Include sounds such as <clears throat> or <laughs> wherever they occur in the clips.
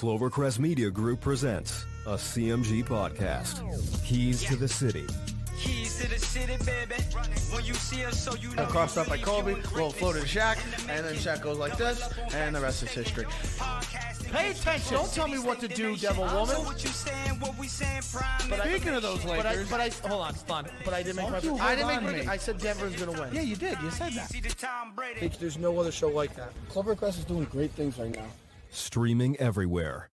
Clovercrest Media Group presents a CMG podcast. Keys to the City. Keys to the city, baby. When you see us, so you know. crossed up by Colby, little floater to Shaq, and then Shaq goes like this, and the rest is history. Pay attention. Don't tell me what to do, devil woman. what you saying, what we saying, prime. But Speaking of those But I, Lakers, but I, hold on, hold on. But I didn't make my. you I didn't hold make on my. to me. I said Denver's gonna win. yeah, you did. You said that. See the Tom Brady. There's no other show like that. Clovercrest is doing great things right now. Streaming everywhere.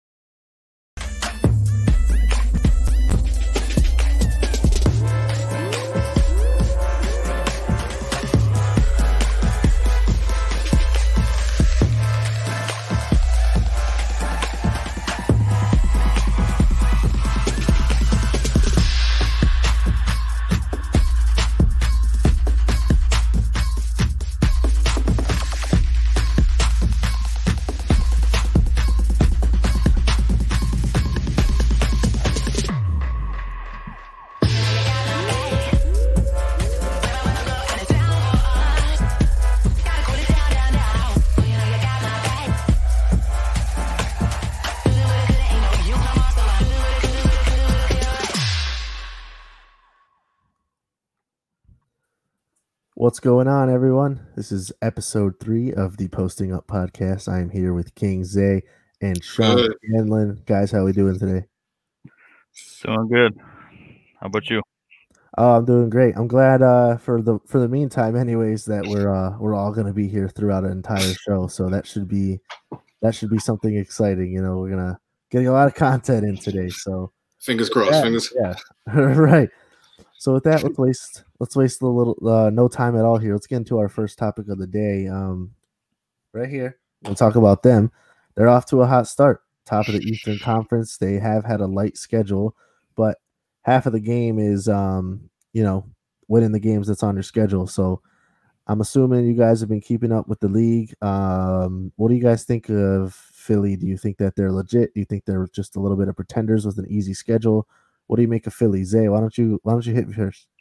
What's going on, everyone? This is episode three of the Posting Up podcast. I am here with King Zay and Sean Good. Scanlon. Guys, how are we doing today? Doing good. How about you? Oh, I'm doing great. I'm glad uh, for the for the meantime, anyways, that we're uh, we're all going to be here throughout an entire show. So that should be that should be something exciting. You know, we're gonna getting a lot of content in today. So Fingers crossed. Yeah, Fingers. yeah, <laughs> right. So with that, let's waste let's waste a little uh, no time at all here. Let's get into our first topic of the day. Um, right here, we'll talk about them. They're off to a hot start. Top of the Eastern Conference. They have had a light schedule, but half of the game is um, you know, winning the games that's on your schedule. So I'm assuming you guys have been keeping up with the league. Um, what do you guys think of Philly? Do you think that they're legit? Do you think they're just a little bit of pretenders with an easy schedule? What do you make of Philly? Zay, why don't you why don't you hit first? <laughs>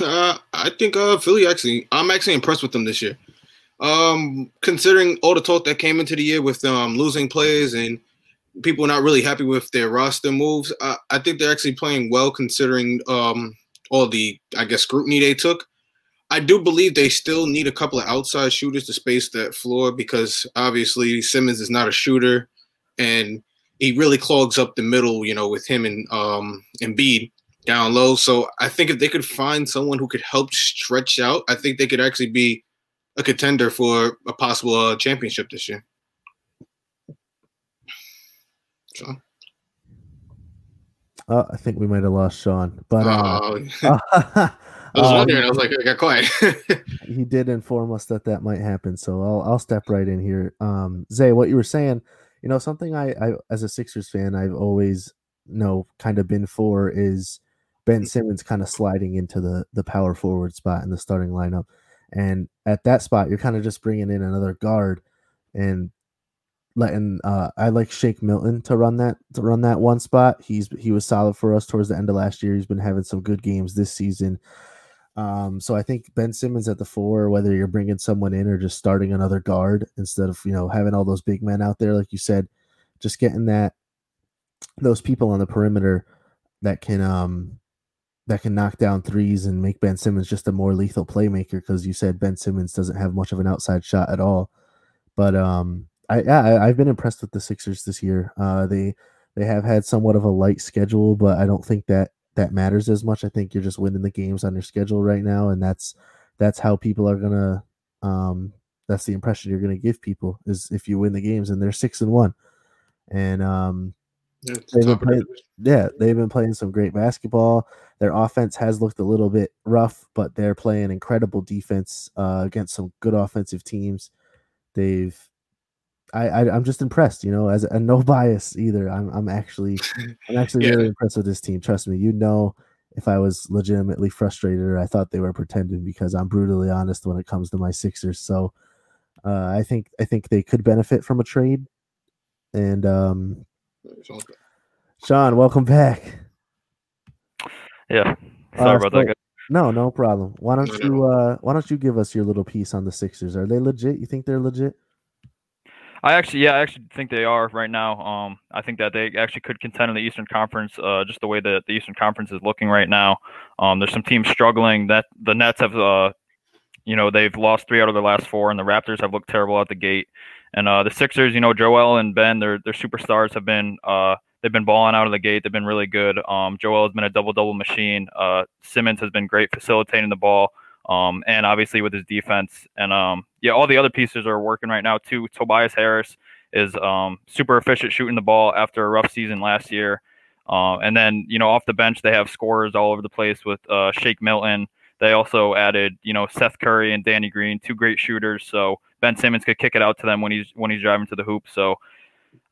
Uh, I think uh, Philly actually. I'm actually impressed with them this year. Um, considering all the talk that came into the year with um losing players and people not really happy with their roster moves, I, I think they're actually playing well considering um all the I guess scrutiny they took. I do believe they still need a couple of outside shooters to space that floor because obviously Simmons is not a shooter, and he really clogs up the middle. You know, with him and um Embiid down low. So I think if they could find someone who could help stretch out, I think they could actually be a contender for a possible uh, championship this year. So, Uh, I think we might have lost Sean, but uh, uh, <laughs> I was um, wondering. I was like, I got quiet. <laughs> he did inform us that that might happen. So I'll I'll step right in here. Um, Zay, what you were saying, you know, something I, I as a Sixers fan, I've always you know kind of been for is Ben Simmons kind of sliding into the the power forward spot in the starting lineup, and at that spot, you're kind of just bringing in another guard and letting uh I like Shake Milton to run that to run that one spot. He's he was solid for us towards the end of last year. He's been having some good games this season. Um, so I think Ben Simmons at the four, whether you're bringing someone in or just starting another guard instead of you know having all those big men out there, like you said, just getting that those people on the perimeter that can um that can knock down threes and make Ben Simmons just a more lethal playmaker because you said Ben Simmons doesn't have much of an outside shot at all. But um I yeah, I, I've been impressed with the Sixers this year. Uh they they have had somewhat of a light schedule, but I don't think that that matters as much. I think you're just winning the games on your schedule right now, and that's that's how people are gonna um that's the impression you're gonna give people is if you win the games and they're six and one. And um Yeah, They've been top of the playing- yeah, they've been playing some great basketball. Their offense has looked a little bit rough, but they're playing incredible defense uh, against some good offensive teams. They've, I, I, I'm just impressed, you know, as and no <laughs> bias either. I'm, I'm actually, I'm actually Yeah. really impressed with this team. Trust me, you know, if I was legitimately frustrated or I thought they were pretending, because I'm brutally honest when it comes to my Sixers. So, uh, I think, I think they could benefit from a trade. And um, Sean, welcome back. Yeah. Uh, Sorry about so- that. guys. No, no problem. Why don't No, no, you uh why don't you give us your little piece on the Sixers? Are they legit? You think they're legit? I actually, yeah, I actually think they are right now. Um, I think that they actually could contend in the Eastern Conference, uh, just the way that the Eastern Conference is looking right now. Um, there's some teams struggling. That the Nets have, uh, you know, they've lost three out of their last four, and the Raptors have looked terrible out the gate. And uh, the Sixers, you know, Joel and Ben, their their superstars have been, uh, they've been balling out of the gate. They've been really good. Um, Joel has been a double double machine. Uh, Simmons has been great facilitating the ball um, and obviously with his defense. And um, yeah, all the other pieces are working right now too. Tobias Harris is um, super efficient shooting the ball after a rough season last year. Uh, and then you know off the bench they have scorers all over the place with uh, Shake Milton. They also added you know Seth Curry and Danny Green, two great shooters. So Ben Simmons could kick it out to them when he's when he's driving to the hoop. So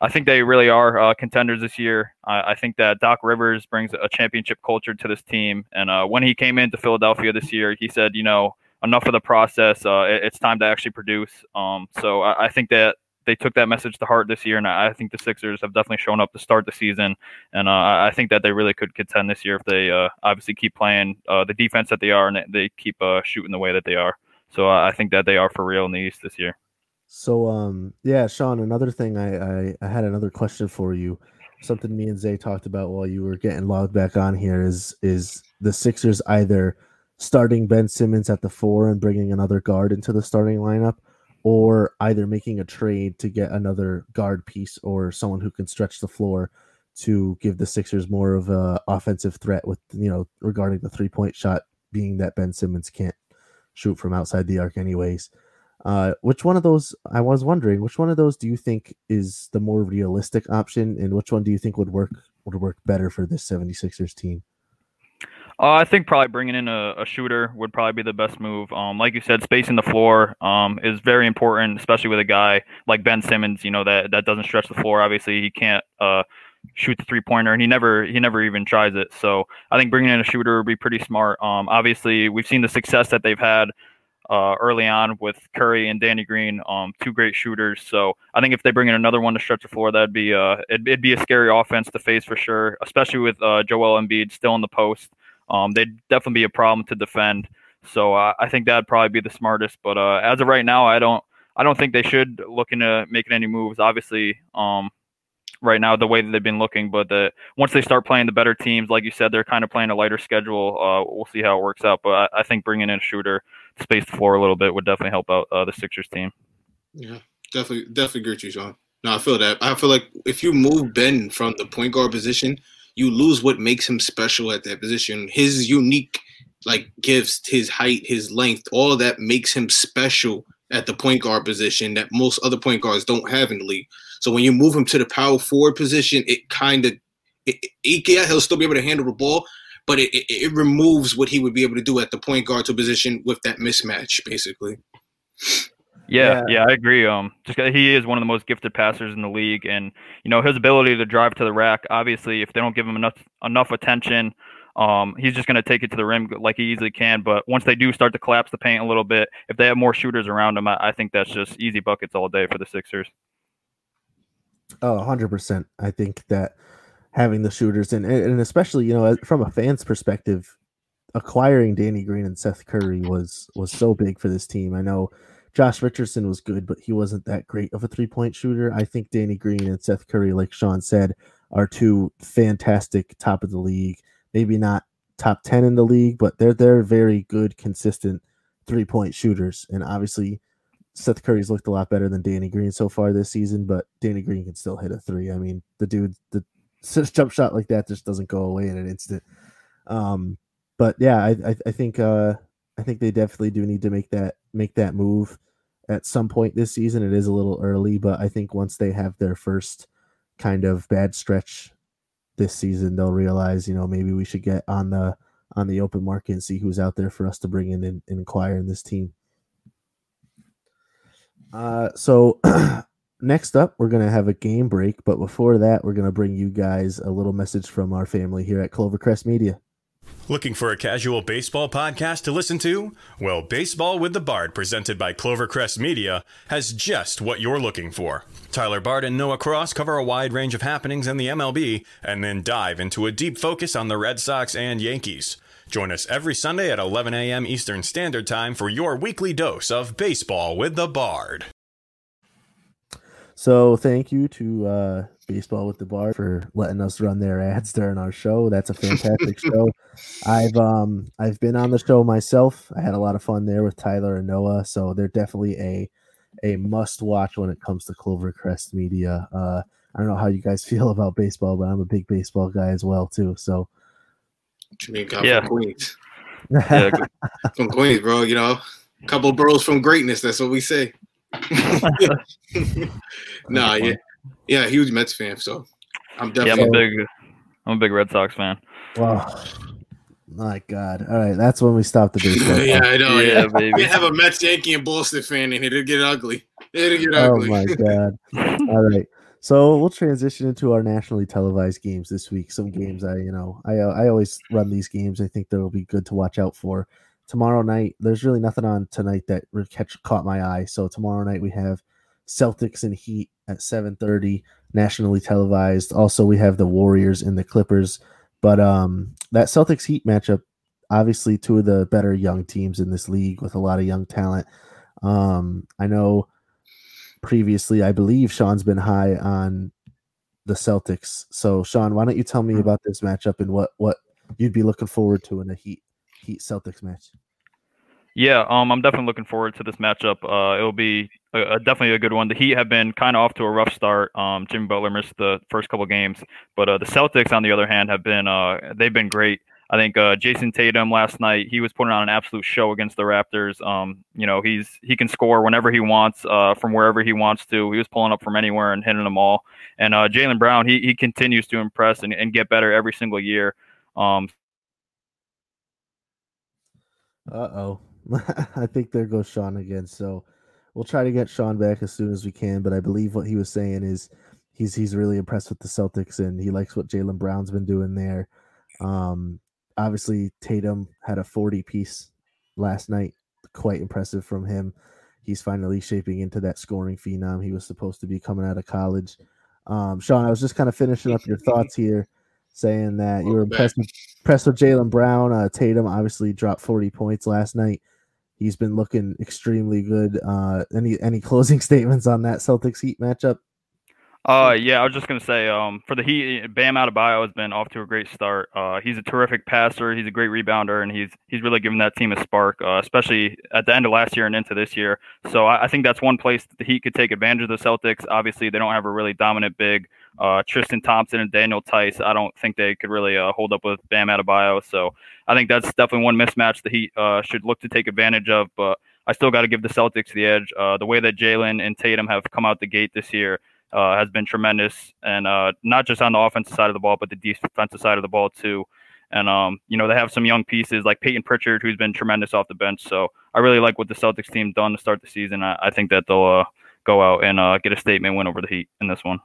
I think they really are uh, contenders this year. I, I, think that Doc Rivers brings a championship culture to this team. And uh, when he came into Philadelphia this year, he said, you know, enough of the process. Uh, it, it's time to actually produce. Um, so I, I, think that they took that message to heart this year, and I, I think the Sixers have definitely shown up to start the season. And uh, I think that they really could contend this year if they uh, obviously keep playing uh, the defense that they are and they keep shooting the way that they are. So I think that they are for real in the East this year. So um yeah, Sean, another thing I, I, I had another question for you. Something me and Zay talked about while you were getting logged back on here is is the Sixers either starting Ben Simmons at the four and bringing another guard into the starting lineup, or either making a trade to get another guard piece or someone who can stretch the floor to give the Sixers more of a offensive threat with you know regarding the three point shot being that Ben Simmons can't shoot from outside the arc anyways. Uh, which one of those? I was wondering, which one of those do you think is the more realistic option, and which one do you think would work would work better for this 76ers team? Uh, I think probably bringing in a, a, shooter would probably be the best move. Um, like you said, spacing the floor um, is very important, especially with a guy like Ben Simmons. You know that that doesn't stretch the floor. Obviously, he can't uh, shoot the three pointer, and he never he never even tries it. So I think bringing in a shooter would be pretty smart. Um, obviously, we've seen the success that they've had uh, early on with Curry and Danny Green, um, two great shooters. So I think if they bring in another one to stretch the floor, that'd be uh, it'd, it'd be a scary offense to face for sure, especially with uh, Joel Embiid still in the post. Um, they'd definitely be a problem to defend. So I think that'd probably be the smartest. But uh, as of right now, I don't I don't think they should look into making any moves. Obviously, um, right now the way that they've been looking. But the, once they start playing the better teams, like you said, they're kind of playing a lighter schedule. Uh, we'll see how it works out. But I, I, think bringing in a shooter space the floor a little bit would definitely help out uh, the Sixers team. Yeah, definitely, definitely agree with you, Sean. No, I feel that. I feel like if you move Ben from the point guard position, you lose what makes him special at that position. His unique like gifts, his height, his length, all that makes him special at the point guard position that most other point guards don't have in the league. So when you move him to the power forward position, it kind of, it, yeah, he'll still be able to handle the ball, but it, it, it removes what he would be able to do at the point guard to position with that mismatch, basically. Yeah, yeah, yeah, I agree. Um, just he is one of the most gifted passers in the league, and you know his ability to drive to the rack. Obviously, if they don't give him enough enough attention, um, he's just going to take it to the rim like he easily can. But once they do start to collapse the paint a little bit, if they have more shooters around him, I, I think that's just easy buckets all day for the Sixers. Oh, 100%. I think that having the shooters and and especially you know from a fan's perspective acquiring Danny Green and Seth Curry was was so big for this team. I know Josh Richardson was good, but he wasn't that great of a three point shooter. I think Danny Green and Seth Curry, like Sean said, are two fantastic top of the league. Maybe not top ten in the league, but they're they're very good, consistent three point shooters. And obviously, Seth Curry's looked a lot better than Danny Green so far this season, but Danny Green can still hit a three. I mean, the dude, the jump shot like that just doesn't go away in an instant. Um, but yeah, I, I, I think uh, I think they definitely do need to make that make that move at some point this season. It is a little early, but I think once they have their first kind of bad stretch this season, they'll realize, you know, maybe we should get on the on the open market and see who's out there for us to bring in and, and inquire in this team. Uh, so <clears throat> next up, we're going to have a game break. But before that, we're going to bring you guys a little message from our family here at Clovercrest Media. Looking for a casual baseball podcast to listen to? Well, Baseball with the Bard, presented by Clovercrest Media, has just what you're looking for. Tyler Bard and Noah Cross cover a wide range of happenings in the MLB and then dive into a deep focus on the Red Sox and Yankees. Join us every Sunday at 11 a.m. Eastern Standard Time for your weekly dose of Baseball with the Bard. So thank you to uh, Baseball with the Bard for letting us run their ads during our show. That's a fantastic <laughs> show. I've um I've been on the show myself. I had a lot of fun there with Tyler and Noah. So they're definitely a a must watch when it comes to Clovercrest Media. Uh, I don't know how you guys <laughs> feel about baseball, but I'm a big baseball guy as well too. So yeah. from Queens. <laughs> yeah, from Queens, bro. You know, a couple bros from greatness. That's what we say. <laughs> nah, yeah, yeah, huge Mets fan. So I'm definitely yeah, I'm a big, I'm a big Red Sox fan. Wow. My God! All right, that's when we stop the <laughs> baseball. yeah, I know. Yeah, yeah. baby. You have a Mets, Yankee, and Boston fan, and it'll get ugly. It'll get oh, ugly. Oh my <laughs> God! All right, so we'll transition into our nationally televised games this week. Some games I, you know, I I always run these games. I think they'll be good to watch out for tomorrow night. There's really nothing on tonight that catch caught my eye. So tomorrow night we have Celtics and Heat at 7:30, nationally televised. Also, we have the Warriors and the Clippers. But um, that Celtics Heat matchup, obviously, two of the better young teams in this league with a lot of young talent. Um, I know previously, I believe Sean's been high on the Celtics. So, Sean, why don't you tell me about this matchup and what what you'd be looking forward to in a Heat Heat Celtics match. Yeah, um, I'm definitely looking forward to this matchup. Uh, it'll be a, a, definitely a good one. The Heat have been kind of off to a rough start. Um, Jimmy Butler missed the first couple games, but uh, the Celtics, on the other hand, have been uh, they've been great. I think uh, Jayson Tatum last night he was putting on an absolute show against the Raptors. Um, you know he's he can score whenever he wants uh, from wherever he wants to. He was pulling up from anywhere and hitting them all. And uh, Jaylen Brown he he continues to impress and, and get better every single year. Um, uh oh. <laughs> I think there goes Sean again. So we'll try to get Sean back as soon as we can. But I believe what he was saying is he's he's really impressed with the Celtics and he likes what Jaylen Brown's been doing there. Um, obviously Tatum had a 40 piece last night, quite impressive from him. He's finally shaping into that scoring phenom he was supposed to be coming out of college. Um, Sean, I was just kind of finishing up your thoughts here saying that you were impressed with, impressed with Jaylen Brown. Uh, Tatum obviously dropped 40 points last night. He's been looking extremely good. Uh, any any <laughs> closing statements on that Celtics Heat matchup? Uh, yeah, I was just gonna say, um, for the Heat, Bam Adebayo has been off to a great start. Uh, he's a terrific passer. He's a great rebounder, and he's he's really given that team a spark, uh, especially at the end of last year and into this year. So I, I think that's one place that the Heat could take advantage of the Celtics. Obviously, they don't have a really dominant big. Uh, Tristan Thompson and Daniel Theis. I don't think they could really uh, hold up with Bam Adebayo. So I think that's definitely one mismatch the Heat uh, should look to take advantage of. But I still got to give the Celtics the edge. Uh, the way that Jaylen and Tatum have come out the gate this year uh, has been tremendous, and uh, not just on the offensive side of the ball, but the defensive side of the ball too. And um, you know they have some young pieces like Peyton Pritchard, who's been tremendous off the bench. So I really like what the Celtics team done to start the season. I, I think that they'll go out and get a statement win over the Heat in this one.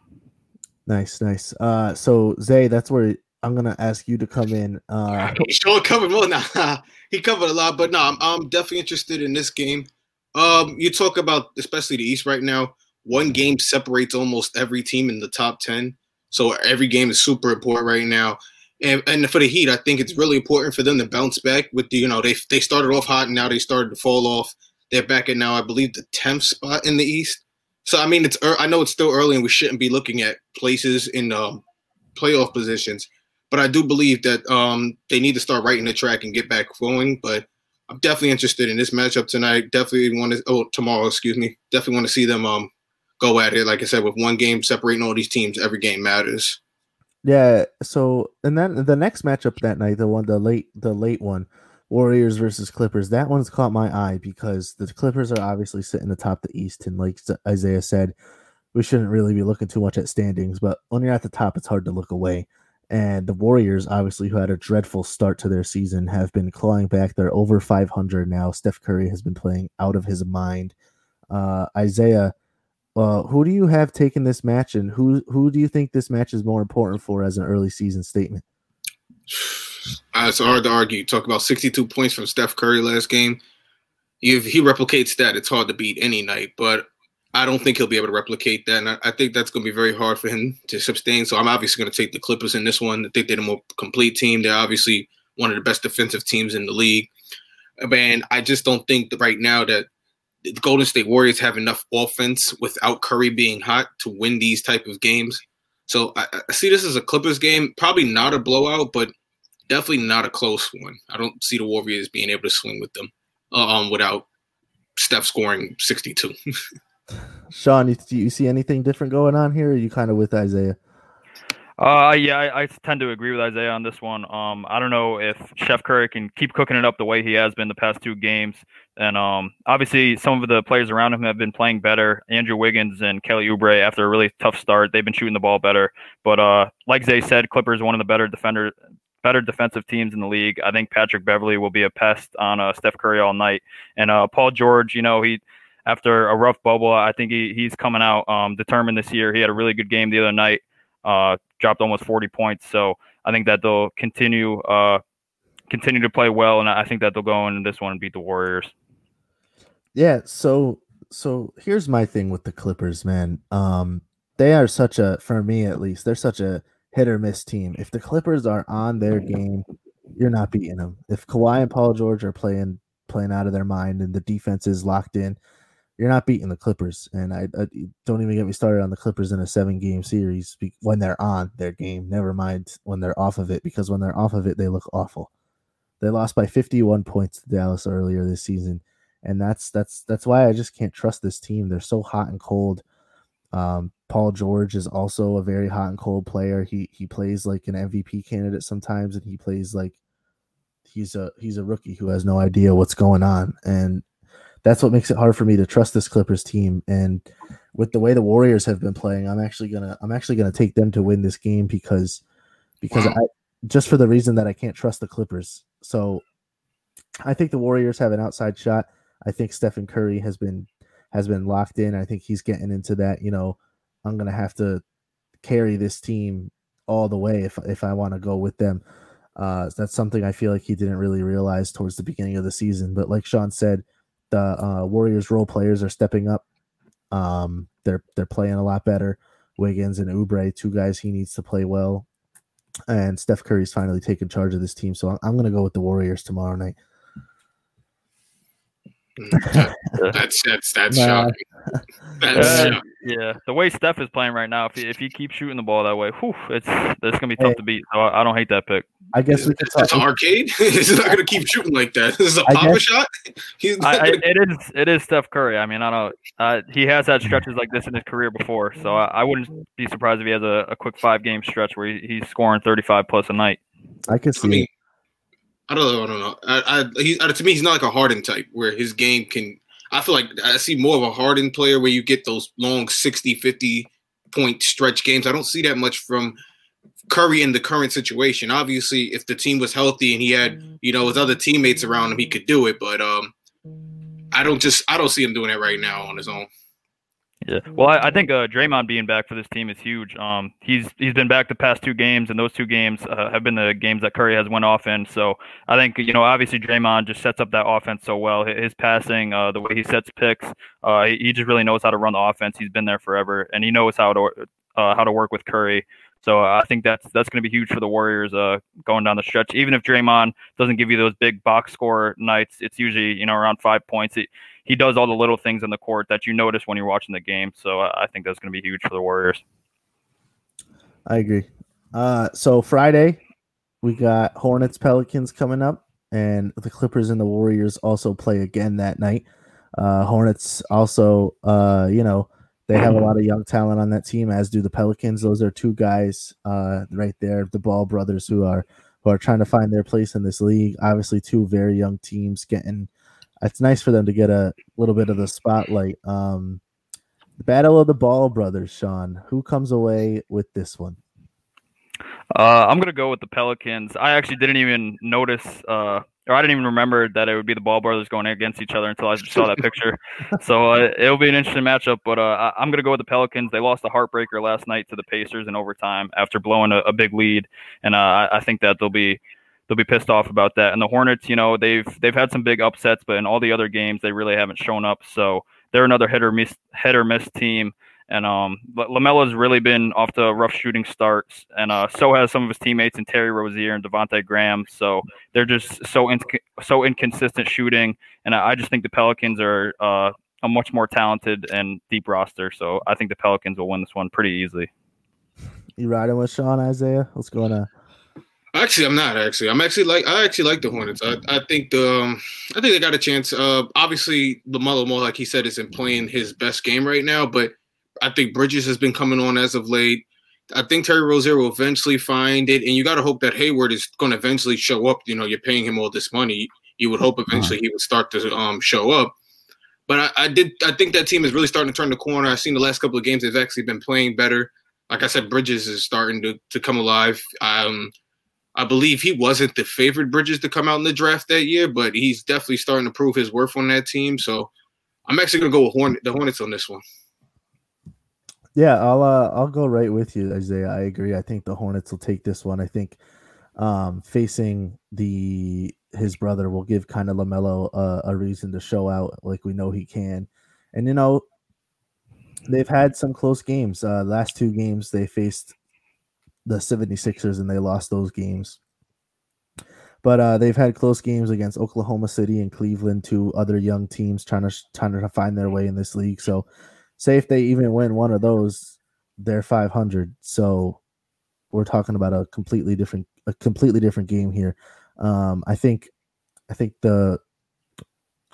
Nice, nice. Uh, so Zay, that's where I'm gonna ask you to come in. Uh, <laughs> sure, covered more now. he covered a lot, but no, I'm, I'm definitely interested in this game. Um, you talk about especially the East right now one game separates almost every team in the top 10. So every game is super important right now. And, and for the Heat, I think it's really important for them to bounce back with the, you know, they, they started off hot and now they started to fall off. They're back at now, I believe, the 10th spot in the East. So, I mean, it's I know it's still early and we shouldn't be looking at places in um, playoff positions, but I do believe that um, they need to start writing the track and get back going. But I'm definitely interested in this matchup tonight. Definitely want to, oh, tomorrow, excuse me. Definitely want to see them um, go at it. Like I said, with one game separating all these teams, every game matters. Yeah. So, and then the next matchup that night, the one, the late, the late one, Warriors versus Clippers. That one's caught my eye because the Clippers are obviously sitting atop the East, and like Isaiah said, we shouldn't really be looking too much at standings. But when you're at the top, it's hard to look away. And the Warriors, obviously, who had a dreadful start to their season, have been clawing back. They're over 500 now. Steph Curry has been playing out of his mind. Uh, Isaiah, uh, who do you have taken this match, and who who do you think this match is more important for as an early season statement? Uh, it's hard to argue. Talk about 62 points from Steph Curry last game. If he replicates that, it's hard to beat any night. But I don't think he'll be able to replicate that, and I, I think that's going to be very hard for him to sustain. So I'm obviously going to take the Clippers in this one. I think they're the more complete team. They're obviously one of the best defensive teams in the league. And I just don't think that right now that the Golden State Warriors have enough offense without Curry being hot to win these type of games. So I, I see this as a Clippers game, probably not a blowout, but definitely not a close one. I don't see the Warriors being able to swing with them uh, um, without Steph scoring 62. <laughs> Sean, do you see anything different going on here? Or are you kind of with Isaiah? Uh, yeah, I, I, tend to agree with Isaiah on this one. Um, I don't know if Chef Curry can keep cooking it up the way he has been the past two games. And um, obviously, some of the players around him have been playing better. Andrew Wiggins and Kelly Oubre, after a really tough start, they've been shooting the ball better. But uh, like Zay said, Clippers one of the better defender, better defensive teams in the league. I think Patrick Beverley will be a pest on uh, Steph Curry all night. And uh, Paul George, you know, he after a rough bubble, I think he, he's coming out um, determined this year. He had a really good game the other night uh, dropped almost 40 points. So I think that they'll continue uh, continue to play well, and I think that they'll go in this one and beat the Warriors. Yeah. So so here's my thing with the Clippers, man. Um, they are such a, for me at least, they're such a hit or miss team. If the Clippers are on their game, you're not beating them. If Kawhi and Paul George are playing playing out of their mind and the defense is locked in, you're not beating the Clippers. And I, I, don't even get me started on the Clippers in a seven game series when they're on their game. Never mind when they're off of it, because when they're off of it, they look awful. They lost by 51 points to Dallas earlier this season, and that's that's that's why I just can't trust this team. They're so hot and cold. Um, Paul George is also a very hot and cold player. He he plays like an MVP candidate sometimes, and he plays like he's a he's a rookie who has no idea what's going on. And that's what makes it hard for me to trust this Clippers team. And with the way the Warriors have been playing, I'm actually gonna I'm actually gonna take them to win this game because because I just for the reason that I can't trust the Clippers. So I think the Warriors have an outside shot. I think Stephen Curry has been has been locked in. I think he's getting into that, you know, I'm gonna have to carry this team all the way if if I want to go with them. Uh, that's something I feel like he didn't really realize towards the beginning of the season. But like Sean said, the uh, Warriors role players are stepping up. Um, they're they're playing a lot better. Wiggins and Oubre, two guys he needs to play well, and Steph Curry's finally taken charge of this team. So I'm, I'm going to go with the Warriors tomorrow night. That's that's that's nah. shocking. That's uh, shocking. Yeah, the way Steph is playing right now, if he, if he keeps shooting the ball that way, whew, it's it's gonna be tough hey, to beat. So I, I, don't hate that pick. I guess we could. It's an arcade. <laughs> He's not gonna keep shooting like that. This is a pop shot. He's I, gonna... it is it is Steph Curry. I mean, I don't. Uh, he has had stretches like this in his career before, so I, I wouldn't be surprised if he has a, a quick five game stretch where he, he's scoring thirty five plus a night. I can see. I mean, I don't know. I don't know. I, I, he, to me, he's not like a Harden type where his game can I feel like I see more of a Harden player where you get those long 60, 50 point stretch games. I don't see that much from Curry in the current situation. Obviously, if the team was healthy and he had, you know, his other teammates around him, he could do it. But um, I don't just I don't see him doing that right now on his own. Yeah, well, I, I think uh, Draymond being back for this team is huge. Um, he's he's been back the past two games, and those two games uh, have been the games that Curry has went off in. So I think you know, obviously Draymond just sets up that offense so well. His passing, uh, the way he sets picks, uh, he, he, just really knows how to run the offense. He's been there forever, and he knows how to uh, how to work with Curry. So I think that's that's going to be huge for the Warriors uh, going down the stretch. Even if Draymond doesn't give you those big box score nights, it's usually you know around five points. It, he does all the little things in the court that you notice when you're watching the game. So I think that's going to be huge for the Warriors. I agree. Uh, so Friday, we got Hornets Pelicans coming up, and the Clippers and the Warriors also play again that night. Uh, Hornets also, uh, you know, they have a lot of young talent on that team, as do the Pelicans. Those are two guys uh, right there, the Ball brothers, who are who are trying to find their place in this league. Obviously, two very young teams getting it's nice for them to get a little bit of the spotlight. Um, Battle of the Ball brothers, Sean. Who comes away with this one? Uh, I'm gonna go with the Pelicans. I actually didn't even notice, uh, or I didn't even remember that it would be the Ball brothers going against each other until I saw that picture. <laughs> so uh, it'll be an interesting matchup. But uh, I'm gonna go with the Pelicans. They lost a heartbreaker last night to the Pacers in overtime after blowing a, a big lead, and uh, I think that they'll be they'll be pissed off about that. And the Hornets, you know, they've they've had some big upsets, but in all the other games, they really haven't shown up. So they're another hit or miss hit or miss team. And um, LaMelo's really been off to rough shooting starts, and uh, so has some of his teammates and Terry Rozier and Devonte Graham. So they're just so in, so inconsistent shooting, and I, I just think the Pelicans are uh, a much more talented and deep roster. So I think the Pelicans will win this one pretty easily. You riding with Sean Isaiah? What's going on? Actually, I'm not. Actually, I'm actually like I actually like the Hornets. I, I think the um, I think they got a chance. Uh, obviously, LaMelo Ball, like he said, isn't playing his best game right now, but I think Bridges has been coming on as of late. I think Terry Rozier will eventually find it, and you got to hope that Hayward is going to eventually show up. You know, you're paying him all this money. You would hope eventually he would start to um, show up. But I, I, did. I think that team is really starting to turn the corner. I've seen the last couple of games; they've actually been playing better. Like I said, Bridges is starting to to come alive. Um, I believe he wasn't the favorite Bridges to come out in the draft that year, but he's definitely starting to prove his worth on that team. So I'm actually to go with Hornet, the Hornets on this one. Yeah, I'll uh, I'll go right with you, Isaiah. I agree. I think the Hornets will take this one. I think um, facing the his brother will give kind of LaMelo a, a reason to show out, like we know he can. And you know, they've had some close games. Uh, last two games they faced the 76ers and they lost those games. But uh, they've had close games against Oklahoma City and Cleveland, two other young teams trying to trying to find their way in this league. So, say if they even win one of those, they're 500. So, we're talking about a completely different a completely different game here. Um, I think I think the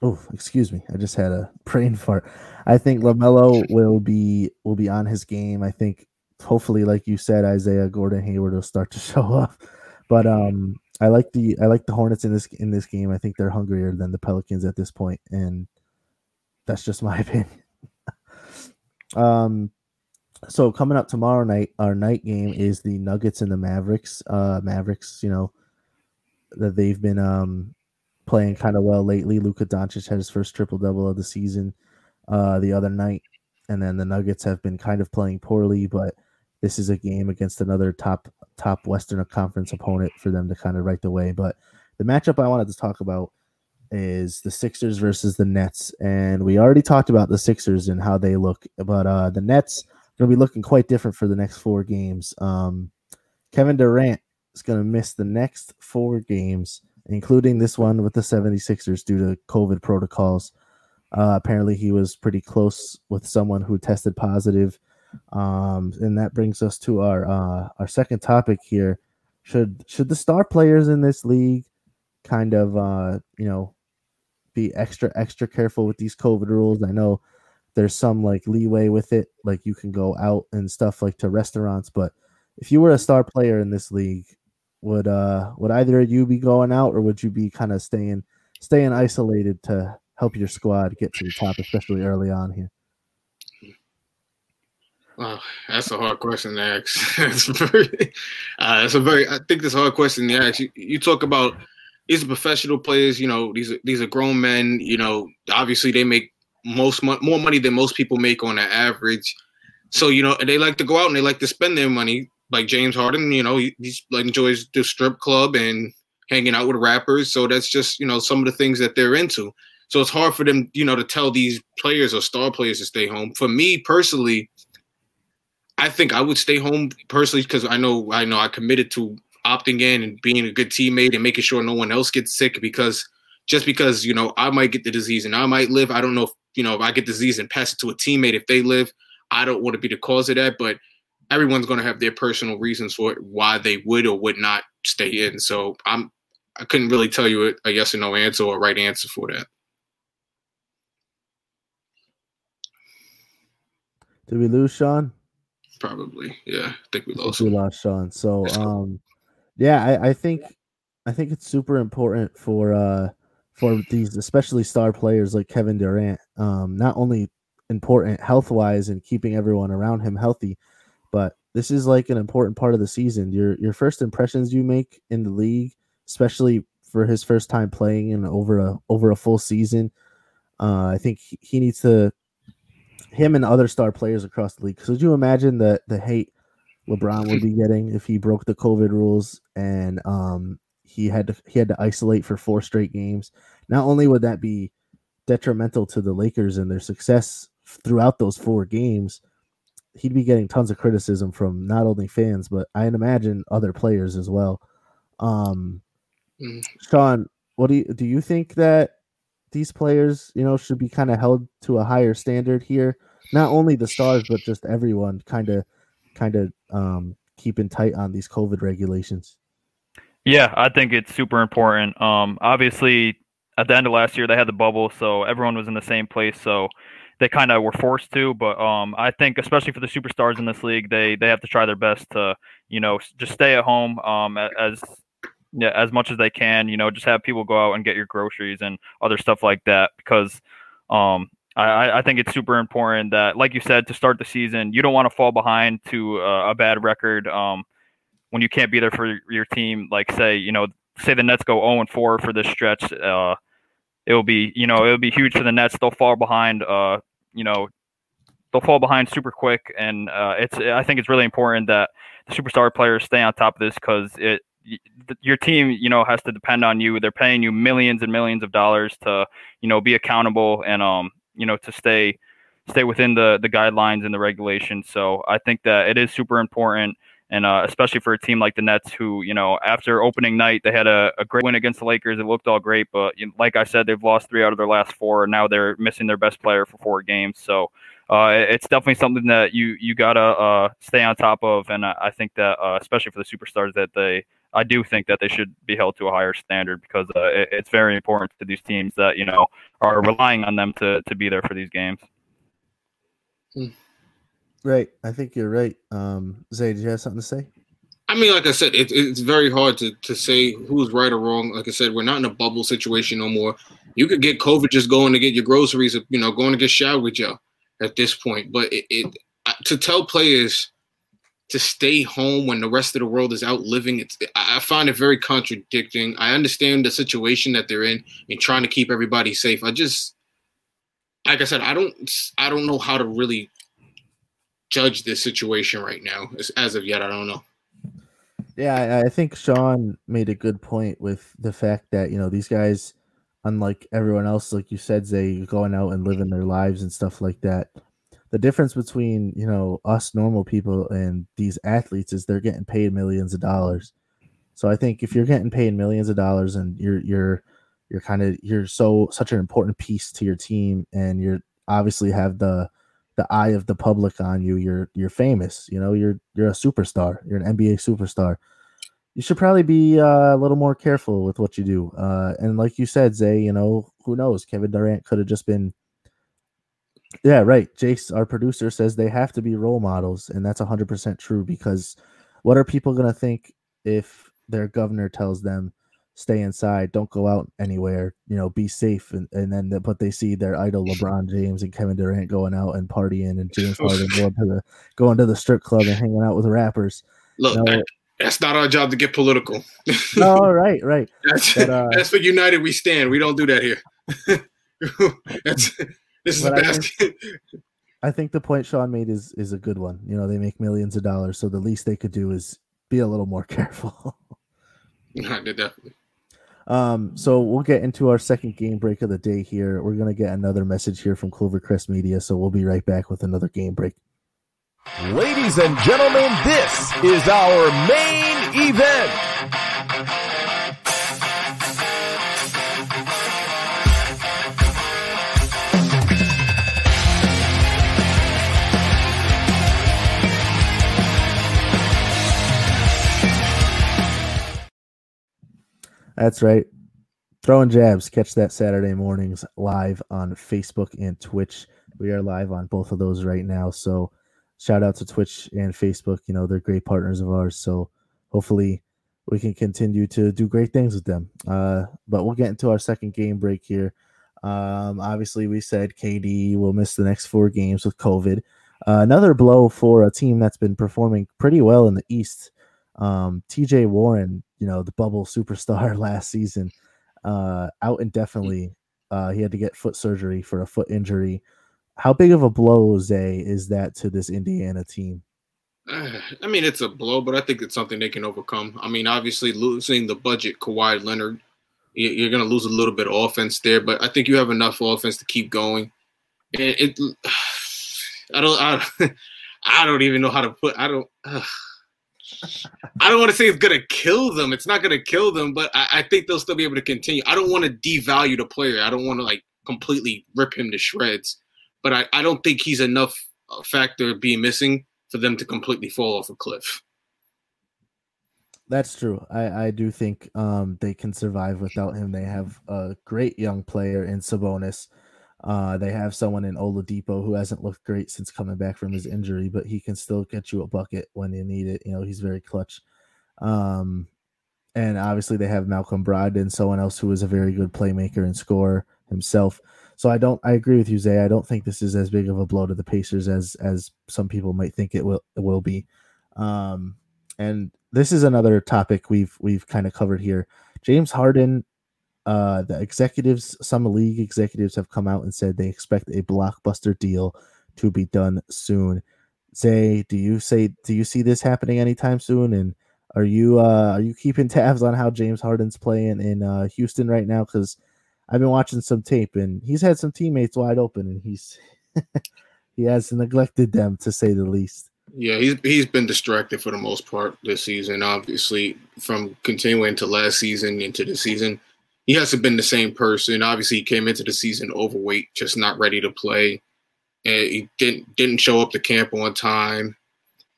oh excuse me, I just had a <laughs> brain fart. I think LaMelo will be will be on his game. I think hopefully, like you said, Isaiah Gordon Hayward will start to <laughs> show up. But um, I like the I like the Hornets in this in this game. I think they're hungrier than the Pelicans at this point, and that's just my <laughs> opinion. um, so coming up tomorrow night, our night game is the Nuggets and the Mavericks. Uh, Mavericks, you know, that they've been um playing kind of well lately. Luka Doncic had his first triple double of the season uh the other night, and then the Nuggets have been kind of playing poorly, but this is a game against another top top Western Conference opponent for them to kind of right the way. But the matchup I wanted to talk about is the Sixers versus the Nets, and we already talked about the Sixers and how they look, but uh, the Nets are going to be looking quite different for the next four games. Um, Kevin Durant is going to miss the next four games, including this one with the 76ers due to COVID protocols. Uh, apparently, he was pretty close with someone who tested positive. Um, and that brings us to our uh, our second topic here. Should should the star players in this league kind of uh, you know be extra extra careful with these COVID rules? I know there's some like leeway with it, like you can go out and stuff like to restaurants, but if you were a star player in this league, would uh would either you be going out or would you be kind of staying staying isolated to help your squad get to the top, especially early on here? Well, that's a hard question to ask. <laughs> that's, very, uh, a very. I think that's a hard question to ask. You, you talk about these are professional players. You know, these are these are grown men. You know, obviously they make most mo- more money than most people make on an average. So you know, they like to go out and they like to spend their money. Like James Harden, you know, he, he enjoys the strip club and hanging out with rappers. So that's just you know some of the things that they're into. So it's hard for them, you know, to tell these players or star players to stay home. For me personally, I think I would stay home personally because I know I know I committed to opting in and being a good teammate and making sure no one else gets sick because just because you know I might get the disease and I might live, I don't know if you know if I get disease and pass it to a teammate if they live, I don't want to be the cause of that. But everyone's going to have their personal reasons for it, why they would or would not stay in. So I'm I couldn't really tell you a, a yes or no answer or a right answer for that. Did we lose Sean? Probably, yeah. I think we lost. we lost Sean. So, um, yeah, I, I think I think it's super important for uh for these especially star players like Kevin Durant. Um, not only important health wise and keeping everyone around him healthy, but this is like an important part of the season. Your your first impressions you make in the league, especially for his first time playing in over a over a full season. Uh, I think he, he needs to him and other star players across the league. Could you imagine the the hate LeBron would be getting if he broke the COVID rules and um he had to he had to isolate for four straight games? Not only would that be detrimental to the Lakers and their success throughout those four games, he'd be getting tons of criticism from not only fans but I'd imagine other players as well. Um, Mm. Sean, what do you do? You think that these players, you know, should be kind of held to a higher standard here. Not only the stars, but just everyone kind of kind of um, keeping tight on these COVID regulations. Yeah, I think it's super important. Um, obviously, at the end of last year, they had the bubble, so everyone was in the same place. So they kind of were forced to. But um, I think, especially for the superstars in this league, they they have to try their best to, you know, just stay at home um, as yeah, as much as they can. You know, just have people go out and get your groceries and other stuff like that because um, I, I think it's super important that, like you said, to start the season, you don't want to fall behind to uh, a bad record. Um, when you can't be there for your team, like say, you know, say the Nets go 0 and 4 for this stretch, uh, it'll be, you know, it'll be huge for the Nets. They'll fall behind, uh, you know, they'll fall behind super quick. And uh, it's, I think it's really important that the superstar players stay on top of this because it, your team, you know, has to depend on you. They're paying you millions and millions of dollars to, you know, be accountable and, um, you know, to stay, stay within the the guidelines and the regulations. So I think that it is super important and uh, especially for a team like the Nets, who you know after opening night they had a, a great win against the Lakers. It looked all great, but you know, like I said, they've lost three out of their last four, and now they're missing their best player for four games. So uh, it's definitely something that you you gotta uh, stay on top of, and I, I think that uh, especially for the superstars that they. I do think that they should be held to a higher standard because uh, it, it's very important to these teams that you know are relying on them to to be there for these games. Hmm. Right. I think you're right. Um, Zay, did you have something to say? I mean, like I said, it, it's very hard to, to say who's right or wrong. Like I said, we're not in a bubble situation no more. You could get COVID just going to get your groceries, you know, going to get showered with you at this point. But it, it to tell players to stay home when the rest of the world is out living, it's I find it very contradicting. I understand the situation that they're in and trying to keep everybody safe. I just, like I said, I don't I don't know how to really judge this situation right now. As, as of yet, I don't know. Yeah, I think Sean made a good point with the fact that you know these guys, unlike everyone else, like you said, they going out and living their lives and stuff like that. The difference between you know us normal people and these athletes is they're getting paid millions of dollars. So I think if you're getting paid millions of dollars and you're you're you're kind of you're so such an important piece to your team and you're obviously have the the eye of the public on you. You're you're famous. You know, you're you're a superstar. You're an NBA superstar. You should probably be uh, a little more careful with what you do. Uh, and like you said, Zay, you know, who knows? Kevin Durant could have just been. Yeah, right. Jace, our producer, says they have to be role models, and that's 100% true because what are people going to think if their governor tells them stay inside, don't go out anywhere, you know, be safe. And, and then, the, but they see their idol LeBron James and Kevin Durant going out and partying and James <laughs> Harden going to the, going to the strip club and hanging out with rappers. Look, you know, that's not our job to get political. no, <laughs> right, right. That's, but, uh, that's for United we stand. We don't do that here. <laughs> that's, this is a basket. I think, <laughs> I think the point Sean made is is a good one. You know, they make millions of dollars, so the least they could do is be a little more <laughs> careful. <laughs> definitely. Um, so we'll get into our second game break of the day here. We're gonna get another message here from Clovercrest Media, so we'll be right back with another game break. Ladies and gentlemen, this is our main event. That's right. Throwing jabs. Catch that Saturday mornings live on Facebook and Twitch. We are live on both of those right now. So shout out to Twitch and Facebook. You know, they're great partners of ours. So hopefully we can continue to do great things with them. Uh, but we'll get into our second game break here. Um, obviously, we said KD will miss the next four games with COVID. Uh, another blow for a team that's been performing pretty well in the East. Um, TJ Warren, you know, the bubble superstar <laughs> last season, uh, out indefinitely. Uh, he had to get foot surgery for a foot injury. How big of a blow, Zay, is that to this Indiana team? <sighs> I mean, it's a blow, but I think it's something they can overcome. I mean, obviously, losing the budget, Kawhi Leonard, you're going to lose a little bit of offense there, but I think you have enough offense to keep going. It, it <sighs> I don't, I, <laughs> I don't even know how to put. I don't. <sighs> Uh, I don't want to say it's gonna kill them. It's not gonna kill them, but I, I think they'll still be able to continue. I don't want to devalue the player. I don't want to like completely rip him to shreds. But I, I don't think he's enough uh, factor being missing for them to completely fall off a cliff. That's true. I, I do think um, they can survive without him. They have a great young player in Sabonis. Uh, they have someone in Oladipo who hasn't looked great since coming back from his injury, but he can still get you a bucket when you need it. You know, he's very clutch. Um, and obviously they have Malcolm Brogdon, and someone else who is a very good playmaker and scorer himself. So I don't. I agree with you, Zay. I don't think this is as big of a blow to the Pacers as as some people might think it will it will be. Um, and this is another topic we've we've kind of covered here. James Harden, uh, the executives, some league executives have come out and said they expect a blockbuster deal to be done soon. Zay, do you say do you see this happening anytime soon? And are you uh are you keeping <laughs> tabs on how James Harden's playing in uh Houston right now? Because I've been watching some tape and he's had some teammates wide open and he's <laughs> he has neglected them to say the least. Yeah, he's he's been distracted for the most part this season. Obviously, from continuing to last season into the season, he hasn't been the same person. Obviously, he came into the season overweight, just not ready to play, and he didn't didn't show up to camp on time.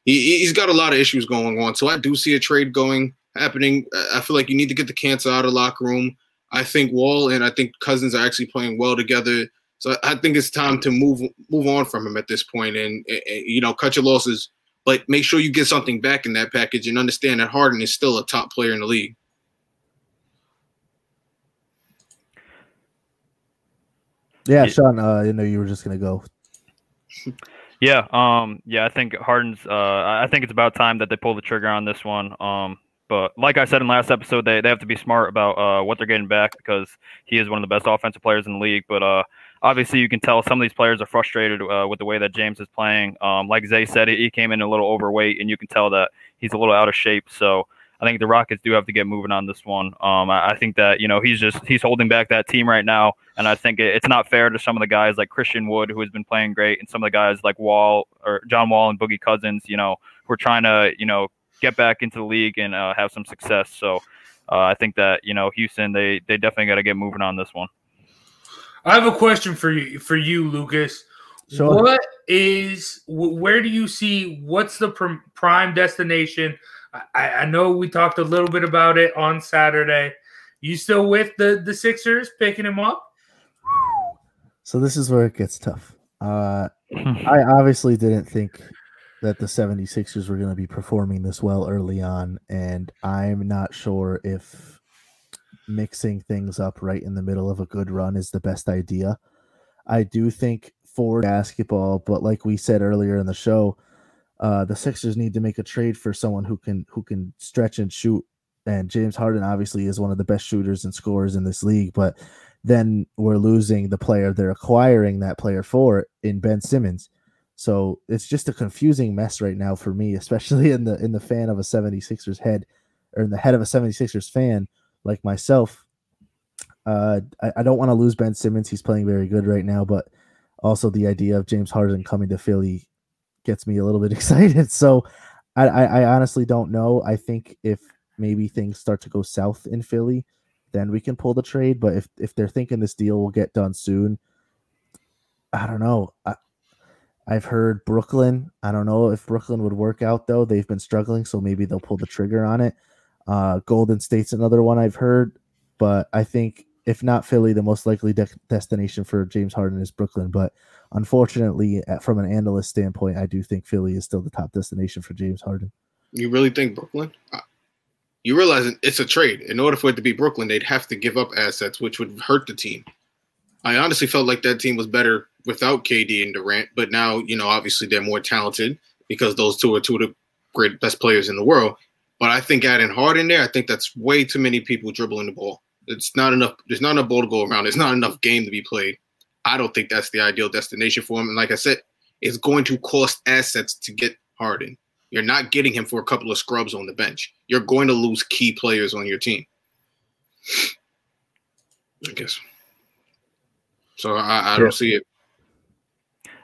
He he's got a lot of issues going on. So I do see a trade going happening. I feel like you need to get the cancer out of the locker room. I think Wall and I think Cousins are actually playing well together. So I think it's time to move move on from him at this point and, and, you know cut your losses, but make sure you get something back in that package and understand that Harden is still a top player in the league. Yeah, Sean, uh, I know you were just gonna go. Yeah, um, yeah, I think Harden's. Uh, I think it's about time that they pull the trigger on this one. Um, but like I said in last episode, they, they have to be smart about uh, what they're getting back because he is one of the best offensive players in the league. But uh, obviously, you can tell some of these players are frustrated uh, with the way that James is playing. Um, like Zay said, he came in a little overweight, and you can tell that he's a little out of shape. So I think the Rockets do have to get moving on this one. Um, I, I, think that you know he's just he's holding back that team right now, and I think it, it's not fair to some of the guys like Christian Wood, who has been playing great, and some of the guys like Wall or John Wall and Boogie Cousins, you know, who are trying to you know get back into the league and uh, have some success. So uh, I think that you know Houston they they definitely got to get moving on this one. I have a question for you for you, Lucas. Sure. What is where do you see what's the prime destination? I, I know we talked a little bit about it on Saturday. You still with the the Sixers picking him up? So this is where it gets tough. Uh, I obviously didn't think that the 76ers were going to be performing this well early on. And I'm not sure if mixing things up right in the middle of a good run is the best idea. I do think for basketball, but like we said earlier in the show, uh, the Sixers need to make a trade for someone who can who can stretch and shoot. And James Harden obviously is one of the best shooters and scorers in this league, but then we're losing the player they're acquiring that player for in Ben Simmons. So it's just a confusing mess right now for me, <laughs> especially in the in the fan of a 76ers head or in the head of a 76ers fan like myself. Uh, I, I don't want to lose Ben Simmons. He's playing very good right now, but also the idea of James Harden coming to Philly gets me a little bit <laughs> excited. So I, I, I honestly don't know. I think if maybe things start to go south in Philly, then we can pull the trade. But if if they're thinking this deal will get done soon, I don't know. I, I've heard Brooklyn. I don't know if Brooklyn would work out though. They've been struggling, so maybe they'll pull the trigger on it. Uh, Golden State's another one I've heard, but I think if not Philly, the most likely de- destination for James Harden is Brooklyn. But unfortunately, from an analyst standpoint, I do think Philly is still the top destination for James Harden. You really think Brooklyn? You realize it's a trade. In order for it to be Brooklyn, they'd have to give up assets, which would hurt the team. I honestly felt like that team was better without KD and Durant, but now you know obviously they're more talented because those two are two of the great best players in the world. But I think adding Harden there, I think that's way too many people dribbling the ball. It's not enough. There's not enough ball to go around. There's not enough game to be played. I don't think that's the ideal destination for him. And like I said, it's going to cost assets to get Harden. You're not getting him for a couple of scrubs on the bench. You're going to lose key players on your team. I guess. So I, I don't see it.